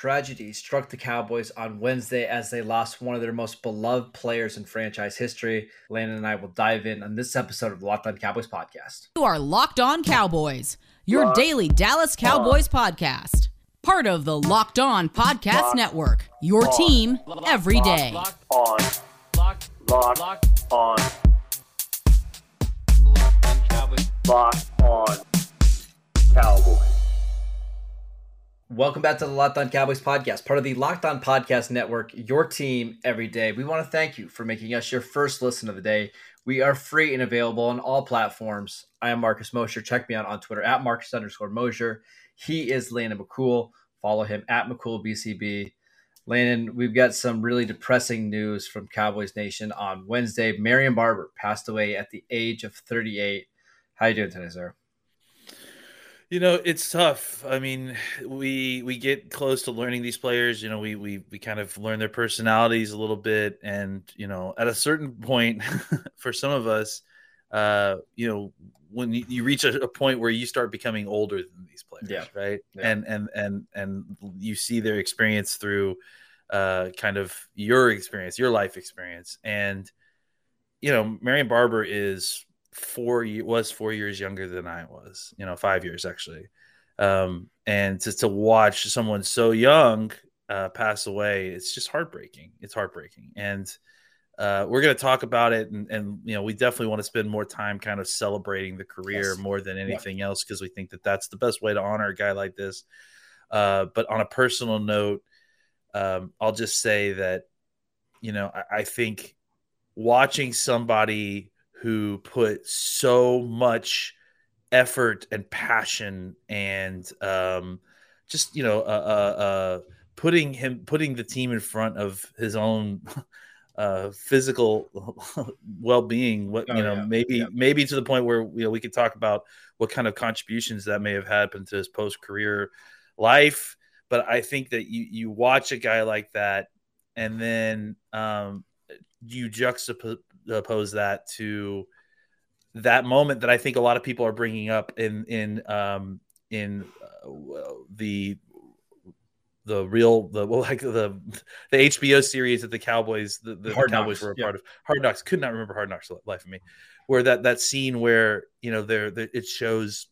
Tragedy struck the Cowboys on Wednesday as they lost one of their most beloved players in franchise history. Landon and I will dive in on this episode of the Locked On Cowboys podcast. You are Locked On Cowboys, your Locked daily Dallas Cowboys on. podcast. Part of the Locked On Podcast Locked Network, your on. team every day. Locked on. Locked, Locked on. Locked on Cowboys. Welcome back to the Locked On Cowboys podcast, part of the Locked On Podcast Network, your team every day. We want to thank you for making us your first listen of the day. We are free and available on all platforms. I am Marcus Mosher. Check me out on Twitter at Marcus underscore Mosher. He is Landon McCool. Follow him at McCoolBCB. Landon, we've got some really depressing news from Cowboys Nation on Wednesday. Marion Barber passed away at the age of 38. How are you doing today, sir? You know, it's tough. I mean, we we get close to learning these players. You know, we we we kind of learn their personalities a little bit, and you know, at a certain point, for some of us, uh, you know, when you, you reach a, a, point where you start becoming older than these players, yeah. right? Yeah. And and and and you see their experience through, uh, kind of your experience, your life experience, and you know, Marion Barber is four was four years younger than I was, you know, five years actually. Um, and to, to watch someone so young uh, pass away, it's just heartbreaking. It's heartbreaking. And uh, we're going to talk about it. And, and, you know, we definitely want to spend more time kind of celebrating the career yes. more than anything yeah. else because we think that that's the best way to honor a guy like this. Uh, but on a personal note, um, I'll just say that, you know, I, I think watching somebody who put so much effort and passion and um, just you know uh, uh, uh, putting him putting the team in front of his own uh, physical well-being what oh, you know yeah. maybe yeah. maybe to the point where you know we could talk about what kind of contributions that may have happened to his post-career life but i think that you you watch a guy like that and then um, you juxtapose oppose that to that moment that I think a lot of people are bringing up in in um, in uh, the the real the well, like the the HBO series that the Cowboys the, the Cowboys knocks, were a yeah. part of. Hard Knocks. Could not remember Hard Knocks life of me. Where that that scene where you know there it shows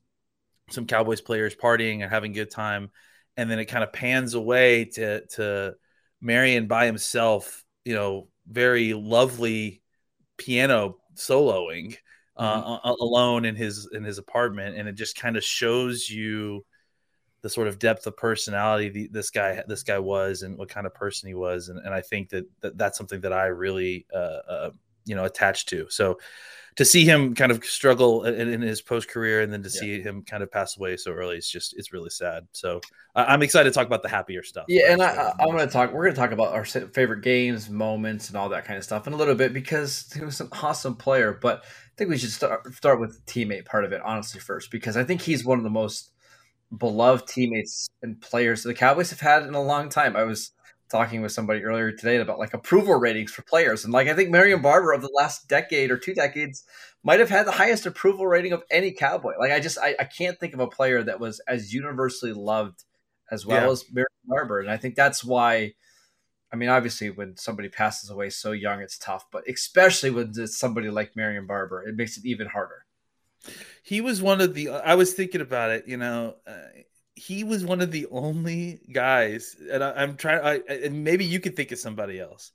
some Cowboys players partying and having a good time and then it kind of pans away to to Marion by himself you know very lovely piano soloing uh, mm-hmm. alone in his in his apartment, and it just kind of shows you the sort of depth of personality the, this guy this guy was and what kind of person he was, and, and I think that, that that's something that I really uh, uh, you know attached to. So to see him kind of struggle in, in his post career and then to yeah. see him kind of pass away so early, it's just it's really sad. So I'm excited to talk about the happier stuff. Yeah, and I, am going to talk. We're going to talk about our favorite games, moments, and all that kind of stuff in a little bit because he was an awesome player. But I think we should start start with the teammate part of it, honestly, first because I think he's one of the most beloved teammates and players the Cowboys have had in a long time. I was talking with somebody earlier today about like approval ratings for players. And like I think Marion Barber of the last decade or two decades might have had the highest approval rating of any cowboy. Like I just I, I can't think of a player that was as universally loved as well yeah. as Marion Barber. And I think that's why I mean, obviously when somebody passes away so young, it's tough, but especially when it's somebody like Marion Barber, it makes it even harder. He was one of the I was thinking about it, you know, uh, he was one of the only guys, and I, am trying. I, and maybe you could think of somebody else.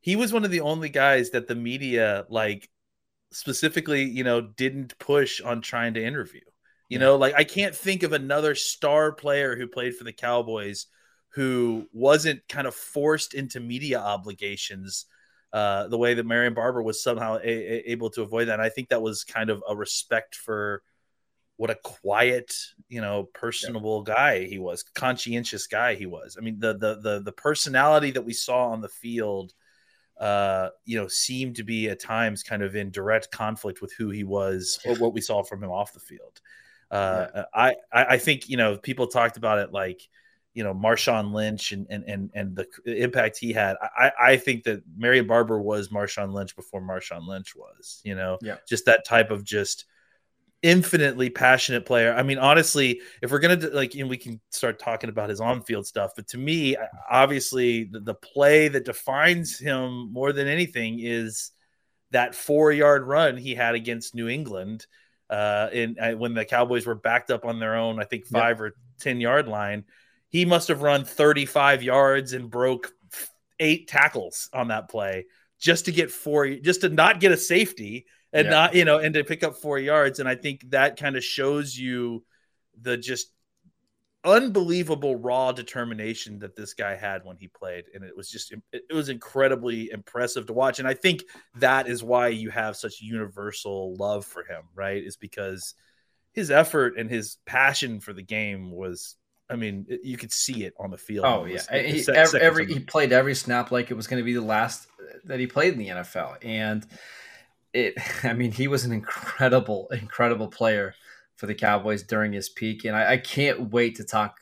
He was one of the only guys that the media, like, specifically, you know, didn't push on trying to interview. You yeah. know, like I can't think of another star player who played for the Cowboys who wasn't kind of forced into media obligations uh, the way that Marion Barber was somehow a- a- able to avoid that. And I think that was kind of a respect for what a quiet, you know, personable yeah. guy he was, conscientious guy he was. I mean, the the the the personality that we saw on the field uh, you know, seemed to be at times kind of in direct conflict with who he was or what we saw from him off the field. Uh, yeah. I, I think, you know, people talked about it like, you know, Marshawn Lynch and, and, and, and the impact he had. I, I think that Marion Barber was Marshawn Lynch before Marshawn Lynch was, you know, yeah. just that type of just infinitely passionate player. I mean, honestly, if we're gonna like, you know, we can start talking about his on-field stuff. But to me, obviously, the, the play that defines him more than anything is that four-yard run he had against New England. Uh, in uh, when the Cowboys were backed up on their own, I think five yep. or ten yard line, he must have run 35 yards and broke eight tackles on that play just to get four, just to not get a safety and yeah. not you know and to pick up four yards. And i think that kind of shows you the just unbelievable raw determination that this guy had when he played. And it was just it was incredibly impressive to watch. And i think that is why you have such universal love for him right? Is because his effort and his passion for the game was I mean, you could see it on the field. Oh yeah, he, every, every he played every snap like it was going to be the last that he played in the NFL, and it i mean he was an incredible incredible player for the cowboys during his peak and i, I can't wait to talk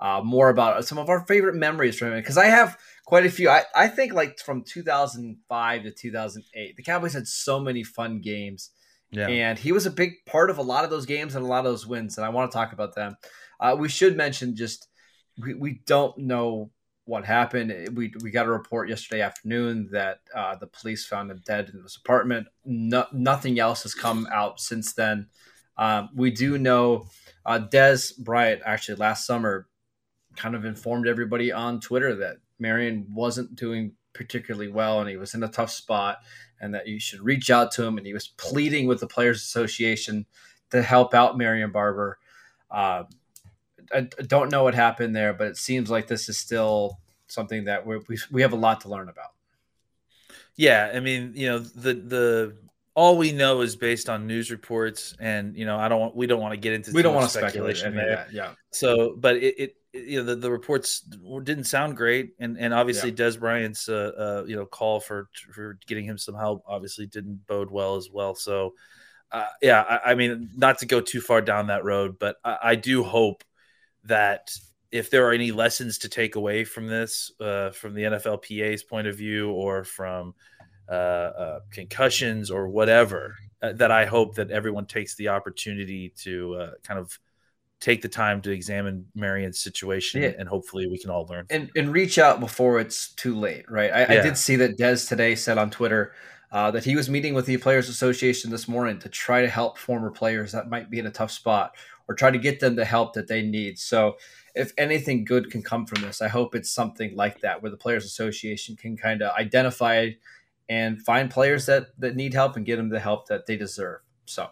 uh, more about some of our favorite memories from him because i have quite a few I, I think like from 2005 to 2008 the cowboys had so many fun games yeah. and he was a big part of a lot of those games and a lot of those wins and i want to talk about them uh, we should mention just we, we don't know what happened. We we got a report yesterday afternoon that uh, the police found him dead in his apartment. No, nothing else has come out since then. Um, we do know uh, Dez Bryant actually last summer kind of informed everybody on Twitter that Marion wasn't doing particularly well and he was in a tough spot and that you should reach out to him and he was pleading with the Players Association to help out Marion Barber. Uh, I don't know what happened there, but it seems like this is still something that we we have a lot to learn about. Yeah, I mean, you know, the the all we know is based on news reports, and you know, I don't want we don't want to get into we don't want to speculation there. Yeah. So, but it, it, you know the, the reports didn't sound great, and and obviously yeah. Dez Bryant's uh, uh, you know call for for getting him some help obviously didn't bode well as well. So. Uh, yeah, I, I, mean, not to go too far down that road, but I, I do hope that if there are any lessons to take away from this, uh, from the NFLPA's point of view, or from uh, uh, concussions or whatever, uh, that I hope that everyone takes the opportunity to uh, kind of take the time to examine Marion's situation, yeah. and hopefully we can all learn and, and reach out before it's too late. Right? I, yeah. I did see that Dez today said on Twitter. Uh, that he was meeting with the Players Association this morning to try to help former players that might be in a tough spot or try to get them the help that they need. So, if anything good can come from this, I hope it's something like that where the Players Association can kind of identify and find players that that need help and get them the help that they deserve. So,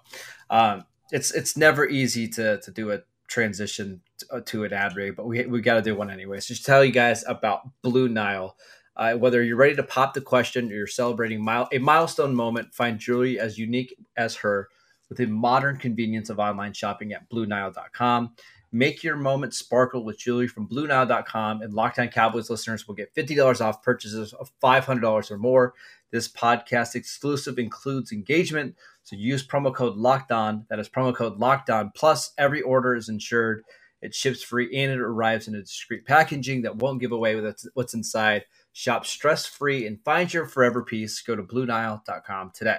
um, it's it's never easy to to do a transition to, uh, to an ad read, but we we got to do one anyway. So, just tell you guys about Blue Nile. Uh, whether you're ready to pop the question or you're celebrating mile, a milestone moment, find jewelry as unique as her with the modern convenience of online shopping at BlueNile.com. Make your moment sparkle with jewelry from BlueNile.com, and Locked On Cowboys listeners will get $50 off purchases of $500 or more. This podcast exclusive includes engagement, so use promo code Locked On. That is promo code Locked On. Plus, every order is insured. It ships free and it arrives in a discreet packaging that won't give away what's inside. Shop stress free and find your forever piece. Go to BlueNile.com today.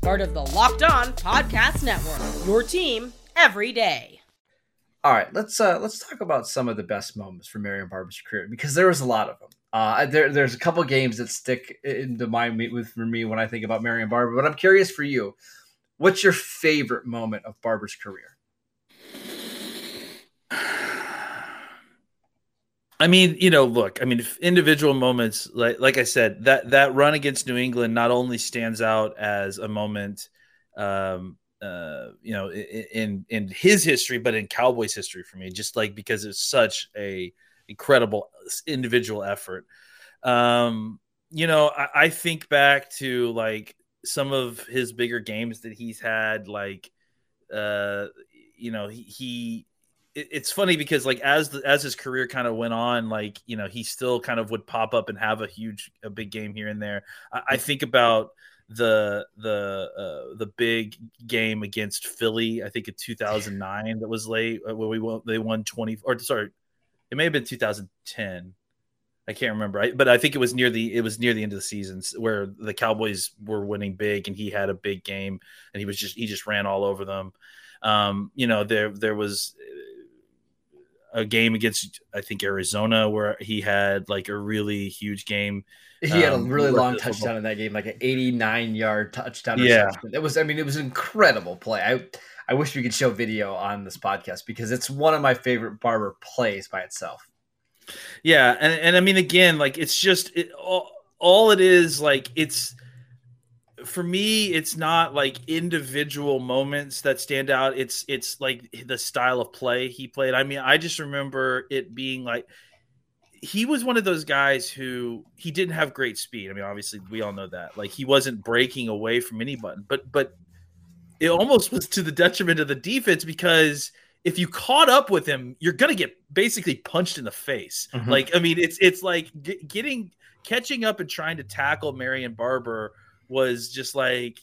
part of the Locked On Podcast Network. Your team every day. All right, let's uh, let's talk about some of the best moments for Marion Barber's career because there was a lot of them. Uh, there, there's a couple games that stick into mind with for me when I think about Marion Barber. But I'm curious for you, what's your favorite moment of Barber's career? I mean, you know, look, I mean, individual moments, like like I said, that that run against New England not only stands out as a moment, um, uh, you know, in in his history, but in Cowboys history for me, just like because it's such a incredible individual effort. Um, you know, I, I think back to like some of his bigger games that he's had, like, uh, you know, he, he it's funny because like as the, as his career kind of went on, like you know he still kind of would pop up and have a huge a big game here and there. I, I think about the the uh, the big game against Philly. I think in 2009 that was late uh, where we won. They won 20 or sorry, it may have been 2010. I can't remember, but I think it was near the it was near the end of the season where the Cowboys were winning big and he had a big game and he was just he just ran all over them. Um, you know, there there was a game against I think Arizona where he had like a really huge game. He had um, a really long touchdown in that game, like an 89 yard touchdown. Yeah, it was. I mean, it was an incredible play. I I wish we could show video on this podcast because it's one of my favorite Barber plays by itself. Yeah, and and I mean, again, like it's just it, all, all it is like it's for me it's not like individual moments that stand out. It's it's like the style of play he played. I mean i just remember it being like he was one of those guys who he didn't have great speed. I mean obviously we all know that. Like he wasn't breaking away from anybody but but it almost was to the detriment of the defense because if you caught up with him you're gonna get basically punched in the face. Mm-hmm. like i mean it's it's like getting catching up and trying to tackle marion barber was just like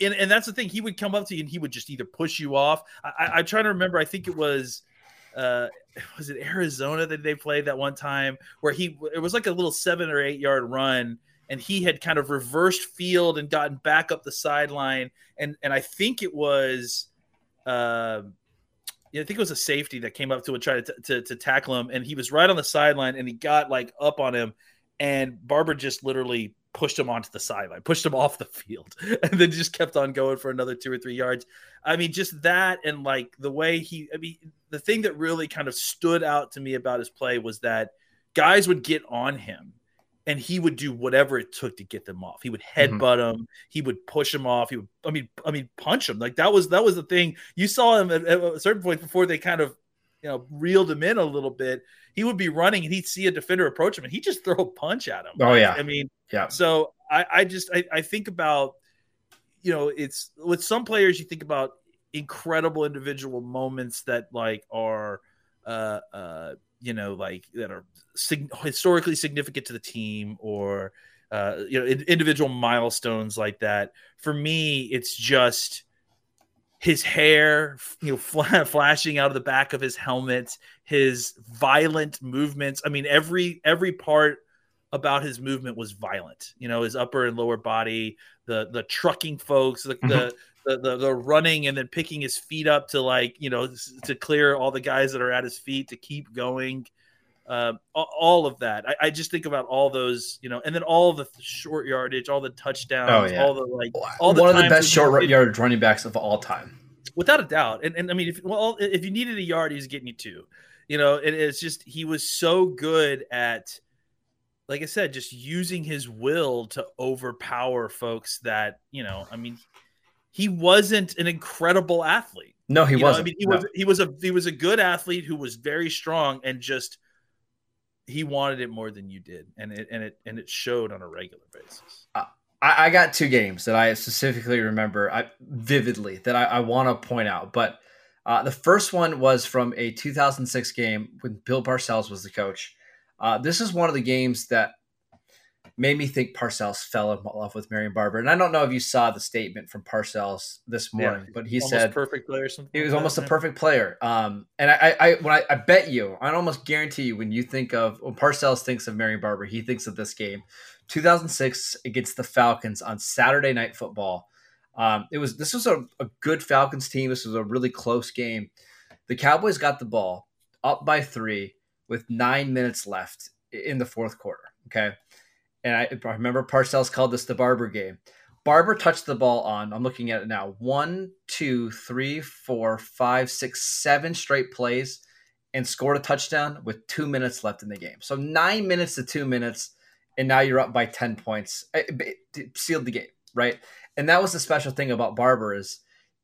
and, and that's the thing he would come up to you and he would just either push you off. I, i'm trying to remember i think it was uh was it arizona that they played that one time where he it was like a little seven or eight yard run and he had kind of reversed field and gotten back up the sideline. And and i think it was uh I think it was a safety that came up to try to, to, to tackle him, and he was right on the sideline, and he got like up on him, and Barber just literally pushed him onto the sideline, pushed him off the field, and then just kept on going for another two or three yards. I mean, just that and like the way he, I mean, the thing that really kind of stood out to me about his play was that guys would get on him and he would do whatever it took to get them off. He would headbutt mm-hmm. them, he would push them off, he would, I mean, I mean, punch them. Like that was, that was the thing you saw him at, at a certain point before they kind of, you know, reeled him in a little bit he would be running and he'd see a defender approach him and he'd just throw a punch at him. Oh yeah. I mean, yeah. So I, I just I, I think about, you know, it's with some players you think about incredible individual moments that like are uh uh you know like that are sig- historically significant to the team or uh you know individual milestones like that for me it's just his hair, you know, flashing out of the back of his helmet, his violent movements. I mean, every every part about his movement was violent. You know, his upper and lower body, the the trucking folks, the, mm-hmm. the the, the, the running and then picking his feet up to like you know to clear all the guys that are at his feet to keep going um, all of that. I, I, just think about all those, you know, and then all the short yardage, all the touchdowns, oh, yeah. all the like, all the one of the best short yardage running backs of all time, without a doubt. And, and I mean, if well, if you needed a yard, he's getting you two. You know, it, it's just he was so good at, like I said, just using his will to overpower folks. That you know, I mean, he wasn't an incredible athlete. No, he you wasn't. Know? I mean, he no. was he was a he was a good athlete who was very strong and just he wanted it more than you did, and it and it and it showed on a regular basis. Uh, I, I, got two games that I specifically remember I, vividly that I, I want to point out, but uh, the first one was from a 2006 game when Bill Parcells was the coach. Uh, this is one of the games that made me think Parcells fell in love with Marion Barber. And I don't know if you saw the statement from Parcells this morning, yeah, but he said perfect player. He was like almost that, a perfect player. Um, and I, I, when I, I, bet you, I almost guarantee you, when you think of when Parcells thinks of Marion Barber, he thinks of this game, 2006 against the Falcons on Saturday Night Football. Um, it was this was a, a good Falcons team. This was a really close game. The Cowboys got the ball up by three with nine minutes left in the fourth quarter. Okay and I, I remember Parcells called this the Barber game. Barber touched the ball on, I'm looking at it now, one, two, three, four, five, six, seven straight plays, and scored a touchdown with two minutes left in the game. So nine minutes to two minutes, and now you're up by 10 points. It, it sealed the game, right? And that was the special thing about Barber is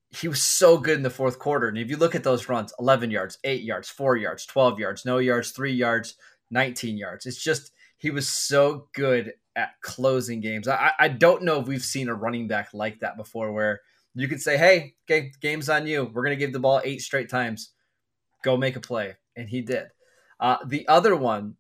he was so good in the fourth quarter. And if you look at those runs, 11 yards, 8 yards, 4 yards, 12 yards, no yards, 3 yards, 19 yards. It's just he was so good at closing games. I, I don't know if we've seen a running back like that before where you could say, hey, okay, game's on you. We're going to give the ball eight straight times. Go make a play. And he did. Uh, the other one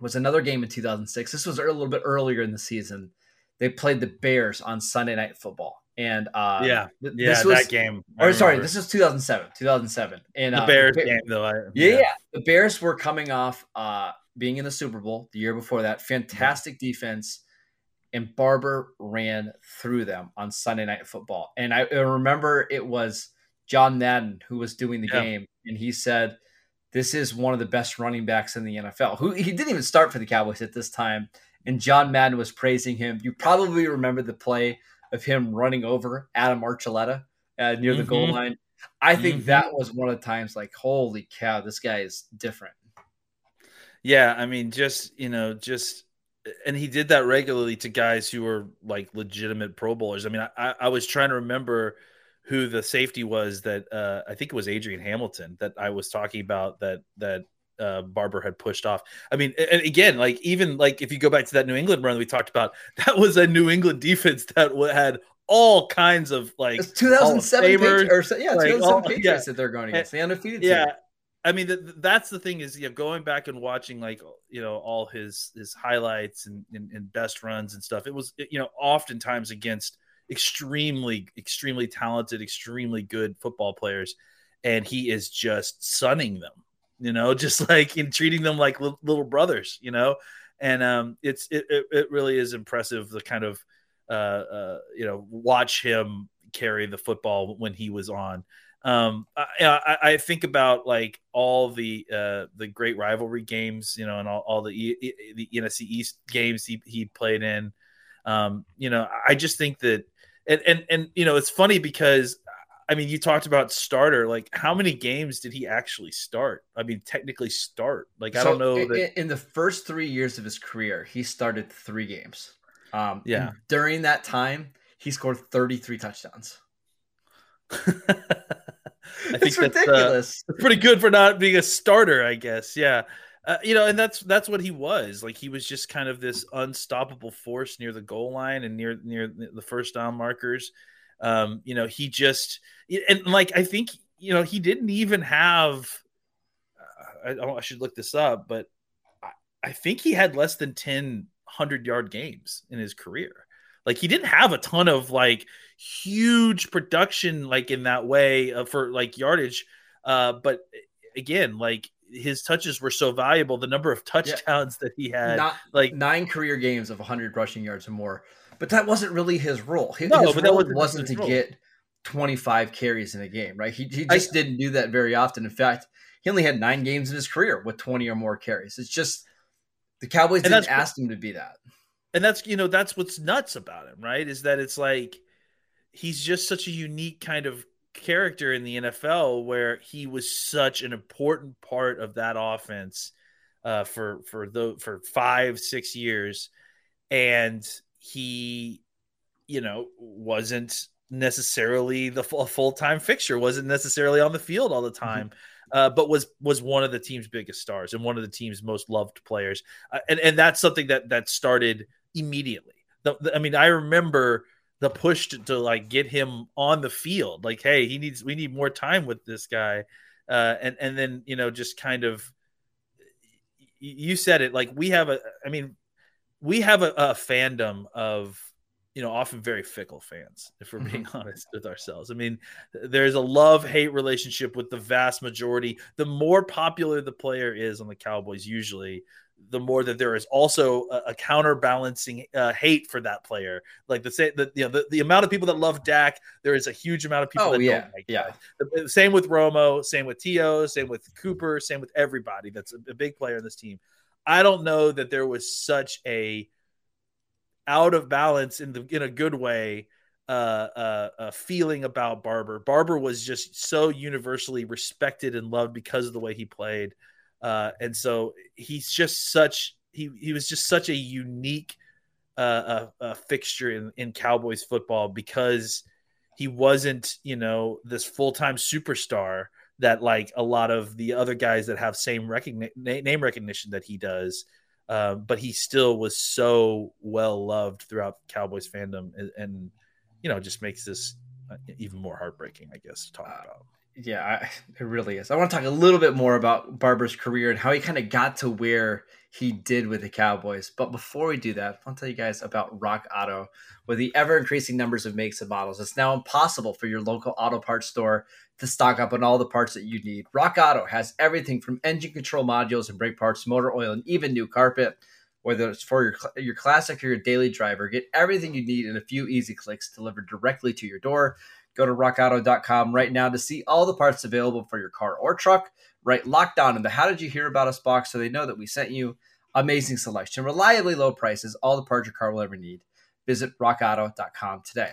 was another game in 2006. This was a little bit earlier in the season. They played the Bears on Sunday Night Football. And uh, yeah, th- yeah, was, that game. I or remember. sorry, this is 2007. 2007. And the uh, Bears the, game, though. I, yeah, yeah, the Bears were coming off uh, being in the Super Bowl the year before that. Fantastic yeah. defense, and Barber ran through them on Sunday Night Football. And I, I remember it was John Madden who was doing the yeah. game, and he said, "This is one of the best running backs in the NFL." Who he didn't even start for the Cowboys at this time, and John Madden was praising him. You probably remember the play of him running over Adam Archuleta uh, near the mm-hmm. goal line. I think mm-hmm. that was one of the times like, holy cow, this guy is different. Yeah, I mean, just you know, just and he did that regularly to guys who were like legitimate Pro Bowlers. I mean, I, I was trying to remember who the safety was that uh, I think it was Adrian Hamilton that I was talking about that that uh, Barber had pushed off. I mean, and again, like even like if you go back to that New England run we talked about, that was a New England defense that had all kinds of like 2007 Patriots, or yeah, like, 2007 all, Patriots yeah. that they're going against the undefeated. Yeah, team. I mean, th- that's the thing is, you know, going back and watching like you know all his his highlights and, and, and best runs and stuff. It was you know oftentimes against extremely extremely talented, extremely good football players, and he is just sunning them you know, just like in treating them like li- little brothers, you know, and um, it's it, it, it really is impressive the kind of uh, uh, you know watch him carry the football when he was on. Um, I, I, think about like all the uh, the great rivalry games, you know, and all, all the e- the NFC East games he, he played in. Um, you know, I just think that, and and and you know, it's funny because I mean, you talked about starter. Like, how many games did he actually start? I mean, technically start. Like, I don't know. In, that... in the first three years of his career, he started three games. Um, yeah. During that time, he scored 33 touchdowns. I think it's ridiculous. Uh, pretty good for not being a starter, I guess. Yeah. Uh, you know, and that's that's what he was. Like he was just kind of this unstoppable force near the goal line and near near the first down markers. Um, you know, he just and like I think you know he didn't even have. Uh, I, I, should look this up, but I, I think he had less than 10 hundred yard games in his career. Like he didn't have a ton of like huge production like in that way uh, for like yardage. Uh, but again, like his touches were so valuable. The number of touchdowns yeah. that he had, Not, like nine career games of 100 rushing yards or more. But that wasn't really his role. His, no, his but role wasn't, wasn't to role. get 25 carries in a game, right? He, he just I, didn't do that very often. In fact, he only had nine games in his career with 20 or more carries. It's just the Cowboys didn't ask him to be that. And that's, you know, that's what's nuts about him, right? Is that it's like he's just such a unique kind of character in the NFL where he was such an important part of that offense uh, for for the for five six years, and he, you know, wasn't necessarily the full time fixture, wasn't necessarily on the field all the mm-hmm. time. Mm-hmm. Uh, but was was one of the team's biggest stars and one of the team's most loved players, uh, and and that's something that that started immediately. The, the, I mean, I remember the push to, to, like get him on the field, like, hey, he needs we need more time with this guy, uh, and and then you know just kind of you said it like we have a, I mean, we have a, a fandom of you know often very fickle fans if we're being mm-hmm. honest with ourselves i mean there's a love hate relationship with the vast majority the more popular the player is on the cowboys usually the more that there is also a, a counterbalancing uh, hate for that player. Like the same, the you know the, the amount of people that love Dak, there is a huge amount of people oh, that yeah, don't like yeah. The, same with Romo, same with T.O., same with Cooper, same with everybody that's a, a big player in this team. I don't know that there was such a out of balance in the in a good way uh, uh, uh, feeling about Barber. Barber was just so universally respected and loved because of the way he played, uh, and so he's just such he he was just such a unique uh, uh, fixture in, in Cowboys football because he wasn't you know this full time superstar that like a lot of the other guys that have same recogni- name recognition that he does. Uh, but he still was so well loved throughout Cowboys fandom, and, and you know, just makes this uh, even more heartbreaking, I guess, to talk uh, about. Yeah, I, it really is. I want to talk a little bit more about Barber's career and how he kind of got to where he did with the Cowboys. But before we do that, I want to tell you guys about Rock Auto. With the ever increasing numbers of makes and models, it's now impossible for your local auto parts store to stock up on all the parts that you need. Rock Auto has everything from engine control modules and brake parts, motor oil, and even new carpet. Whether it's for your your classic or your daily driver, get everything you need in a few easy clicks delivered directly to your door. Go to rockauto.com right now to see all the parts available for your car or truck. Write, lockdown in the How Did You Hear About Us box so they know that we sent you. Amazing selection, reliably low prices, all the parts your car will ever need. Visit rockauto.com today.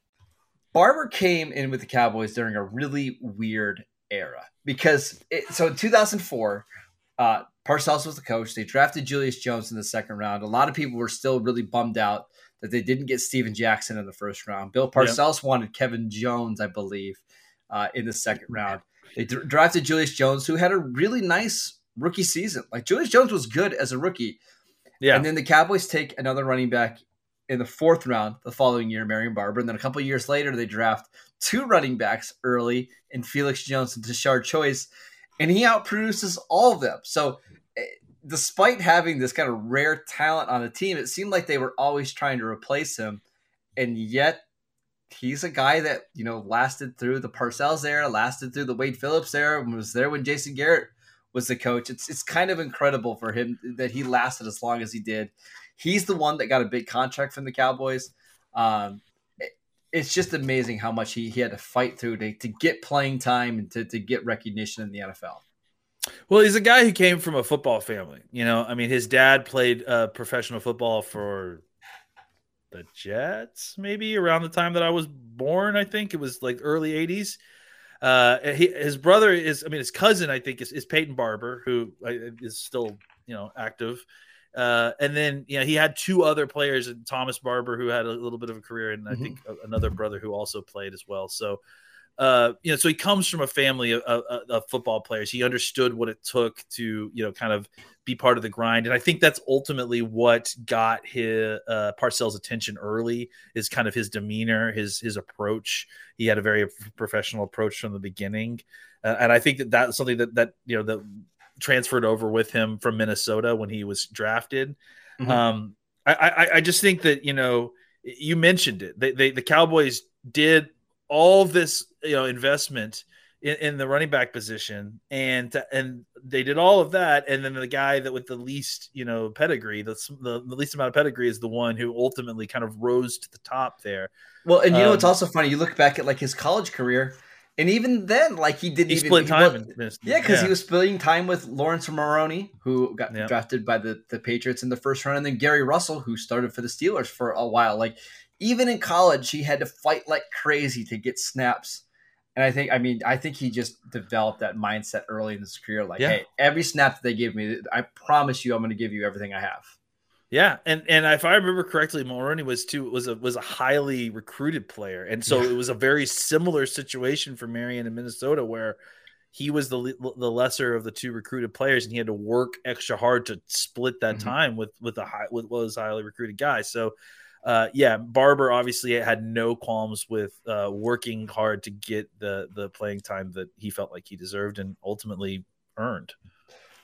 Barber came in with the Cowboys during a really weird era because it, so in 2004, uh, Parcells was the coach. They drafted Julius Jones in the second round. A lot of people were still really bummed out that they didn't get Steven Jackson in the first round. Bill Parcells yep. wanted Kevin Jones, I believe, uh, in the second round. They d- drafted Julius Jones, who had a really nice rookie season. Like Julius Jones was good as a rookie. Yeah. And then the Cowboys take another running back in the fourth round the following year, Marion Barber. And then a couple years later, they draft two running backs early in Felix Jones and Tashard Choice, and he outproduces all of them. So, eh, despite having this kind of rare talent on the team, it seemed like they were always trying to replace him. And yet, he's a guy that, you know, lasted through the Parcells era, lasted through the Wade Phillips era, and was there when Jason Garrett was the coach. It's, it's kind of incredible for him that he lasted as long as he did He's the one that got a big contract from the Cowboys. Um, it, it's just amazing how much he, he had to fight through to, to get playing time and to, to get recognition in the NFL. Well, he's a guy who came from a football family. You know, I mean, his dad played uh, professional football for the Jets, maybe around the time that I was born. I think it was like early '80s. Uh, he, his brother is, I mean, his cousin, I think, is, is Peyton Barber, who uh, still, you know, active. Uh, and then you know he had two other players, Thomas Barber, who had a little bit of a career, and I mm-hmm. think another brother who also played as well. So, uh, you know, so he comes from a family of, of, of, football players. He understood what it took to you know kind of be part of the grind, and I think that's ultimately what got his uh, Parcells' attention early. Is kind of his demeanor, his his approach. He had a very professional approach from the beginning. Uh, and I think that that's something that that you know that transferred over with him from Minnesota when he was drafted. Mm-hmm. Um, I, I, I just think that you know you mentioned it. They, they the Cowboys did all this you know investment in, in, the running back position, and and they did all of that, and then the guy that with the least you know pedigree, the, the, the least amount of pedigree, is the one who ultimately kind of rose to the top there. Well, and you um, know it's also funny. You look back at like his college career and even then, like he didn't he even split time. Yeah, because yeah. he was splitting time with Laurence Maroney, who got yeah. drafted by the, the Patriots in the first round, and then Gary Russell, who started for the Steelers for a while. Like even in college, he had to fight like crazy to get snaps. And I think, I mean, I think he just developed that mindset early in his career. Like, yeah. hey, every snap that they give me, I promise you, I'm going to give you everything I have. Yeah, and and if I remember correctly, Maroney was too was a was a highly recruited player, and so it was a very similar situation for Marion in Minnesota, where he was the the lesser of the two recruited players, and he had to work extra hard to split that mm-hmm. time with with a high with was highly recruited guy. So, uh, yeah, Barber obviously had no qualms with uh, working hard to get the the playing time that he felt like he deserved and ultimately earned.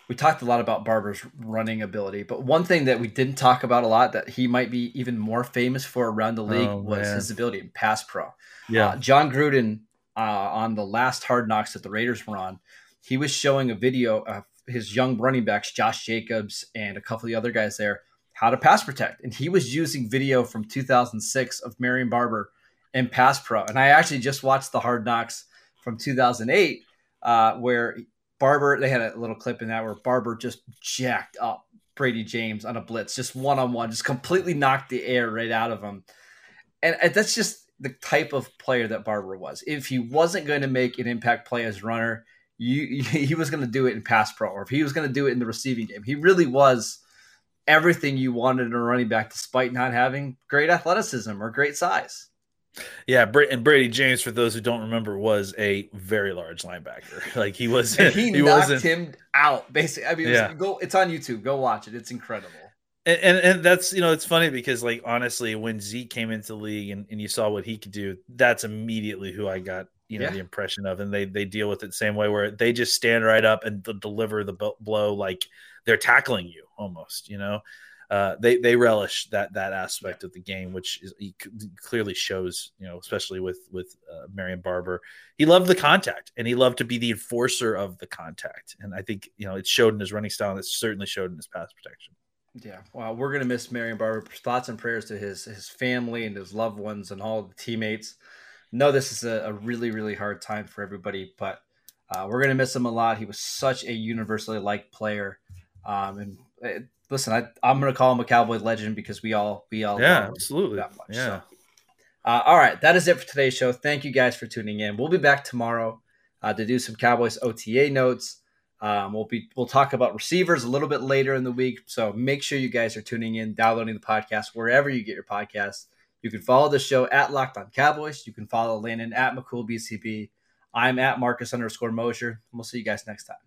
we talked a lot about Barber's running ability, but one thing that we didn't talk about a lot that he might be even more famous for around the league Oh, was man. his ability in pass pro. Yeah. Uh, Jon Gruden uh, on the last Hard Knocks that the Raiders were on, he was showing a video of his young running backs, Josh Jacobs and a couple of the other guys there, how to pass protect, and he was using video from 2006 of Marion Barber in pass pro. And I actually just watched the Hard Knocks from 2008, uh, where Barber they had a little clip in that where Barber just jacked up Bradie James on a blitz, just one on one, just completely knocked the air right out of him. And, and that's just the type of player that Barber was. If he wasn't going to make an impact play as runner, you he was going to do it in pass pro, or if he was going to do it in the receiving game, he really was everything you wanted in a running back, despite not having great athleticism or great size. Yeah, and Bradie James, for those who don't remember, was a very large linebacker. Like he was, And he, he knocked wasn't. him out. Basically, I mean, it was- Yeah. go. It's on YouTube. Go watch it. It's incredible. And, and and that's you know it's funny because like honestly when Zeke came into the league and, and you saw what he could do that's immediately who I got you know Yeah. the impression of and they they deal with it the same way where they just stand right up and deliver the b- blow like they're tackling you almost you know uh, they they relish that that aspect of the game which is clearly shows you know especially with with uh, Marion Barber he loved the contact and he loved to be the enforcer of the contact and I think you know it showed in his running style and it certainly showed in his pass protection. Yeah. Wow. We're gonna miss Marion Barber. Thoughts and prayers to his his family and his loved ones and all the teammates. No, this is a, a really really hard time for everybody, but uh, we're gonna miss him a lot. He was such a universally liked player. Um, and listen, I, I'm gonna call him a Cowboy legend because we all we all Yeah, absolutely. that much. Yeah. So, uh, all right, that is it for today's show. Thank you guys for tuning in. We'll be back tomorrow uh, to do some Cowboys OTA notes. Um, we'll be we'll talk about receivers a little bit later in the week. So make sure you guys are tuning in, downloading the podcast wherever you get your podcasts. You can follow the show at Locked On Cowboys. You can follow Landon at McCoolBCB. I'm at Marcus underscore Mosher. We'll see you guys next time.